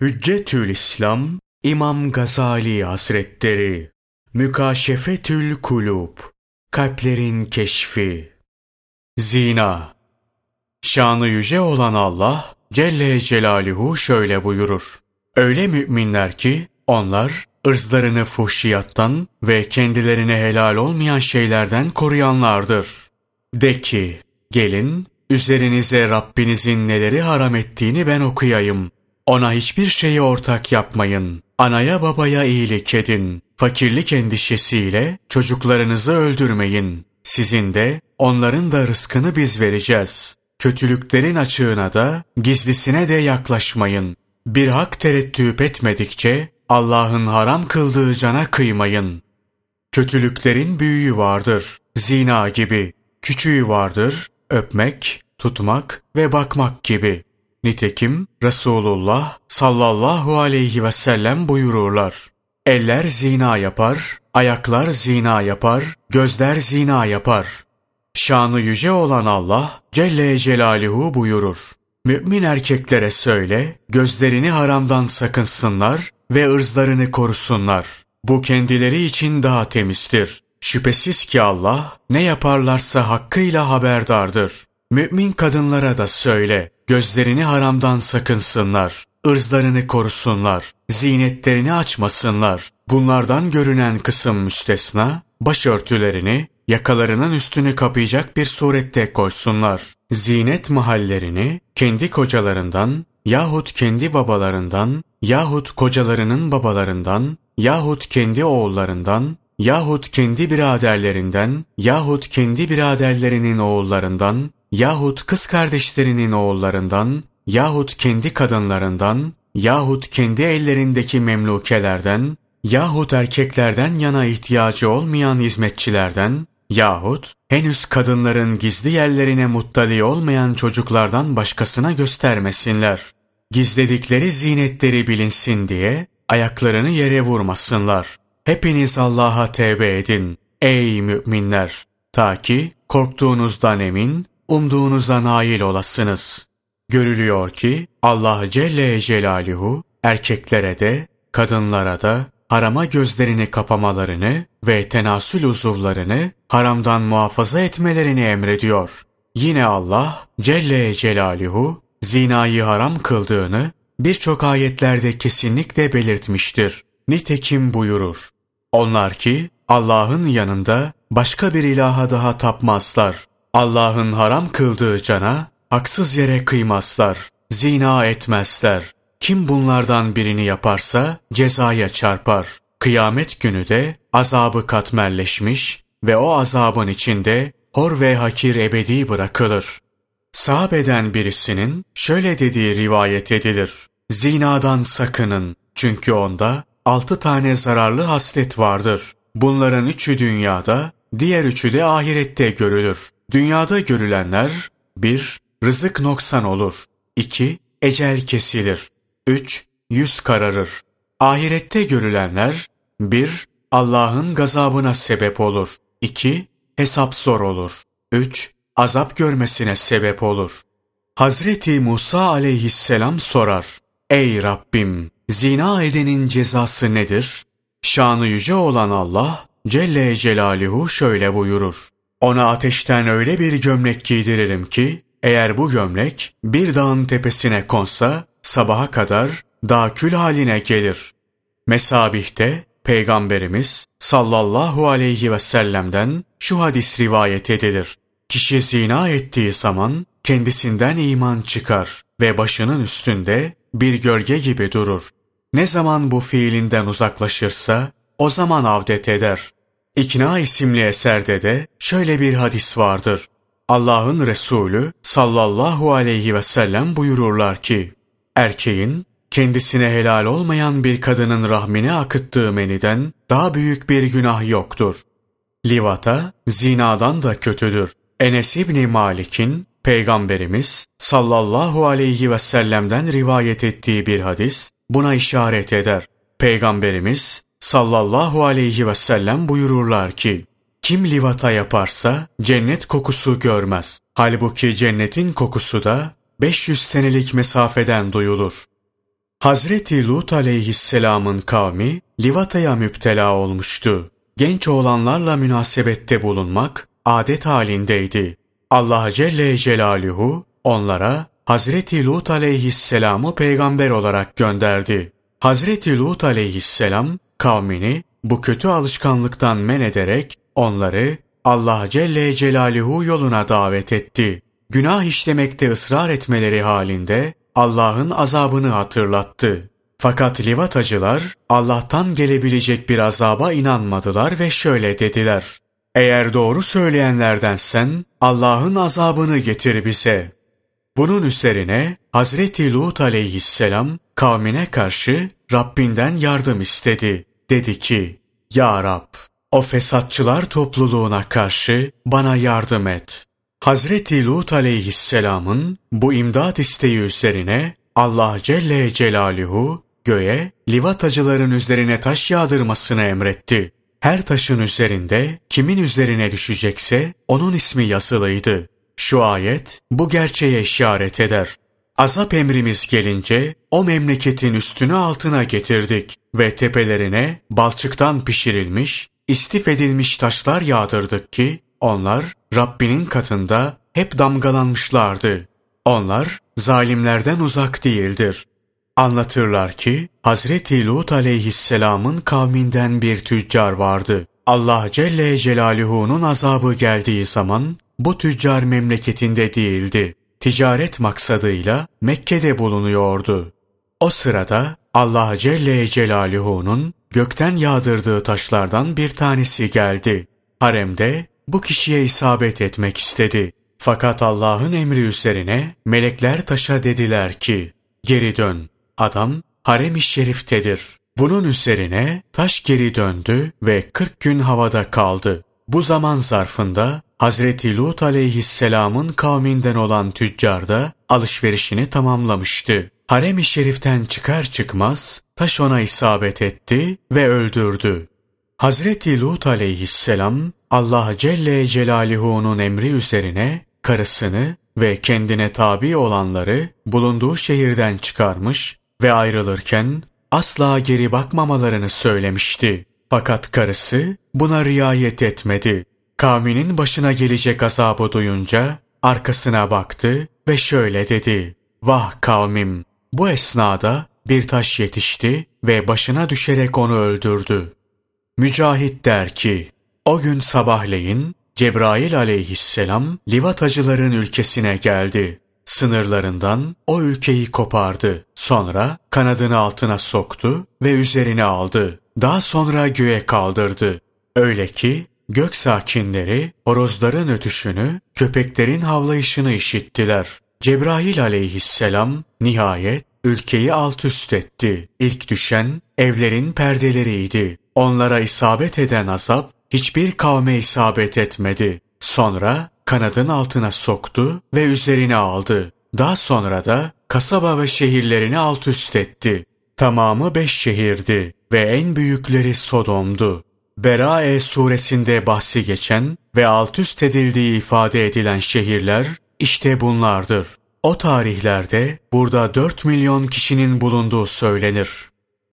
Hüccetül İslam İmam Gazali Hazretleri Mükaşefetül Kulub Kalplerin Keşfi Zina Şanı yüce olan Allah Celle Celaluhu şöyle buyurur. Öyle müminler ki onlar ırzlarını fuhşiyattan ve kendilerine helal olmayan şeylerden koruyanlardır. De ki, gelin üzerinize Rabbinizin neleri haram ettiğini ben okuyayım. Ona hiçbir şeyi ortak yapmayın. Anaya babaya iyilik edin. Fakirlik endişesiyle çocuklarınızı öldürmeyin. Sizin de onların da rızkını biz vereceğiz. Kötülüklerin açığına da gizlisine de yaklaşmayın. Bir hak tereddüt etmedikçe Allah'ın haram kıldığı cana kıymayın. Kötülüklerin büyüğü vardır, zina gibi. Küçüğü vardır, öpmek, tutmak ve bakmak gibi. Nitekim Resulullah sallallahu aleyhi ve sellem buyururlar. Eller zina yapar, ayaklar zina yapar, gözler zina yapar. Şanı yüce olan Allah Celle Celaluhu buyurur. Mümin erkeklere söyle, gözlerini haramdan sakınsınlar ve ırzlarını korusunlar. Bu kendileri için daha temizdir. Şüphesiz ki Allah ne yaparlarsa hakkıyla haberdardır. Mümin kadınlara da söyle, gözlerini haramdan sakınsınlar, ırzlarını korusunlar, zinetlerini açmasınlar. Bunlardan görünen kısım müstesna, başörtülerini, yakalarının üstünü kapayacak bir surette koysunlar. Zinet mahallerini kendi kocalarından yahut kendi babalarından yahut kocalarının babalarından yahut kendi oğullarından yahut kendi biraderlerinden yahut kendi biraderlerinin oğullarından yahut kız kardeşlerinin oğullarından yahut kendi kadınlarından yahut kendi ellerindeki memlukelerden yahut erkeklerden yana ihtiyacı olmayan hizmetçilerden yahut henüz kadınların gizli yerlerine muttali olmayan çocuklardan başkasına göstermesinler. Gizledikleri zinetleri bilinsin diye ayaklarını yere vurmasınlar. Hepiniz Allah'a tevbe edin ey müminler ta ki korktuğunuzdan emin umduğunuza nail olasınız. Görülüyor ki Allah Celle Celaluhu erkeklere de kadınlara da harama gözlerini kapamalarını ve tenasül uzuvlarını haramdan muhafaza etmelerini emrediyor. Yine Allah Celle Celaluhu zinayı haram kıldığını birçok ayetlerde kesinlikle belirtmiştir. Nitekim buyurur. Onlar ki Allah'ın yanında başka bir ilaha daha tapmazlar. Allah'ın haram kıldığı cana haksız yere kıymazlar. Zina etmezler. Kim bunlardan birini yaparsa cezaya çarpar. Kıyamet günü de azabı katmerleşmiş ve o azabın içinde hor ve hakir ebedi bırakılır. Sahabeden birisinin şöyle dediği rivayet edilir. Zinadan sakının çünkü onda altı tane zararlı haslet vardır. Bunların üçü dünyada, diğer üçü de ahirette görülür. Dünyada görülenler 1. Rızık noksan olur. 2. Ecel kesilir. 3. Yüz kararır. Ahirette görülenler 1. Allah'ın gazabına sebep olur. 2. Hesap zor olur. 3. Azap görmesine sebep olur. Hazreti Musa aleyhisselam sorar. Ey Rabbim! Zina edenin cezası nedir? Şanı yüce olan Allah Celle Celaluhu şöyle buyurur. Ona ateşten öyle bir gömlek giydiririm ki, eğer bu gömlek bir dağın tepesine konsa, sabaha kadar dağ kül haline gelir. Mesabih'te Peygamberimiz sallallahu aleyhi ve sellem'den şu hadis rivayet edilir. Kişi zina ettiği zaman kendisinden iman çıkar ve başının üstünde bir gölge gibi durur. Ne zaman bu fiilinden uzaklaşırsa o zaman avdet eder. İkna isimli eserde de şöyle bir hadis vardır. Allah'ın Resulü sallallahu aleyhi ve sellem buyururlar ki, erkeğin kendisine helal olmayan bir kadının rahmine akıttığı meniden daha büyük bir günah yoktur. Livata, zinadan da kötüdür. Enes İbni Malik'in Peygamberimiz sallallahu aleyhi ve sellem'den rivayet ettiği bir hadis buna işaret eder. Peygamberimiz sallallahu aleyhi ve sellem buyururlar ki, kim livata yaparsa cennet kokusu görmez. Halbuki cennetin kokusu da 500 senelik mesafeden duyulur. Hazreti Lut aleyhisselamın kavmi livataya müptela olmuştu. Genç oğlanlarla münasebette bulunmak adet halindeydi. Allah Celle Celaluhu onlara Hazreti Lut aleyhisselamı peygamber olarak gönderdi. Hazreti Lut aleyhisselam kavmini bu kötü alışkanlıktan men ederek onları Allah Celle Celaluhu yoluna davet etti. Günah işlemekte ısrar etmeleri halinde Allah'ın azabını hatırlattı. Fakat livatacılar Allah'tan gelebilecek bir azaba inanmadılar ve şöyle dediler. Eğer doğru söyleyenlerdensen Allah'ın azabını getir bize. Bunun üzerine Hazreti Lut aleyhisselam kavmine karşı Rabbinden yardım istedi. Dedi ki, Ya Rab, o fesatçılar topluluğuna karşı bana yardım et. Hazreti Lut aleyhisselamın bu imdat isteği üzerine Allah Celle Celaluhu göğe livatacıların üzerine taş yağdırmasını emretti. Her taşın üzerinde kimin üzerine düşecekse onun ismi yazılıydı. Şu ayet bu gerçeğe işaret eder. Azap emrimiz gelince o memleketin üstünü altına getirdik ve tepelerine balçıktan pişirilmiş, istif edilmiş taşlar yağdırdık ki onlar Rabbinin katında hep damgalanmışlardı. Onlar zalimlerden uzak değildir. Anlatırlar ki Hazreti Lut aleyhisselamın kavminden bir tüccar vardı. Allah Celle Celaluhu'nun azabı geldiği zaman bu tüccar memleketinde değildi. Ticaret maksadıyla Mekke'de bulunuyordu. O sırada Allah Celle Celaluhu'nun gökten yağdırdığı taşlardan bir tanesi geldi. Haremde bu kişiye isabet etmek istedi. Fakat Allah'ın emri üzerine melekler taşa dediler ki, geri dön. Adam harem-i şeriftedir. Bunun üzerine taş geri döndü ve 40 gün havada kaldı. Bu zaman zarfında Hazreti Lut aleyhisselamın kavminden olan tüccar da alışverişini tamamlamıştı. Harem-i şeriften çıkar çıkmaz taş ona isabet etti ve öldürdü. Hazreti Lut aleyhisselam Allah Celle Celaluhu'nun emri üzerine karısını ve kendine tabi olanları bulunduğu şehirden çıkarmış ve ayrılırken asla geri bakmamalarını söylemişti. Fakat karısı buna riayet etmedi. Kavminin başına gelecek azabı duyunca arkasına baktı ve şöyle dedi. Vah kavmim! Bu esnada bir taş yetişti ve başına düşerek onu öldürdü. Mücahit der ki, o gün sabahleyin Cebrail aleyhisselam livatacıların ülkesine geldi. Sınırlarından o ülkeyi kopardı. Sonra kanadını altına soktu ve üzerine aldı. Daha sonra göğe kaldırdı. Öyle ki gök sakinleri horozların ötüşünü, köpeklerin havlayışını işittiler. Cebrail aleyhisselam nihayet ülkeyi alt üst etti. İlk düşen evlerin perdeleriydi. Onlara isabet eden azap hiçbir kavme isabet etmedi. Sonra kanadın altına soktu ve üzerine aldı. Daha sonra da kasaba ve şehirlerini alt üst etti. Tamamı beş şehirdi ve en büyükleri Sodom'du. Berae suresinde bahsi geçen ve alt üst edildiği ifade edilen şehirler işte bunlardır. O tarihlerde burada 4 milyon kişinin bulunduğu söylenir.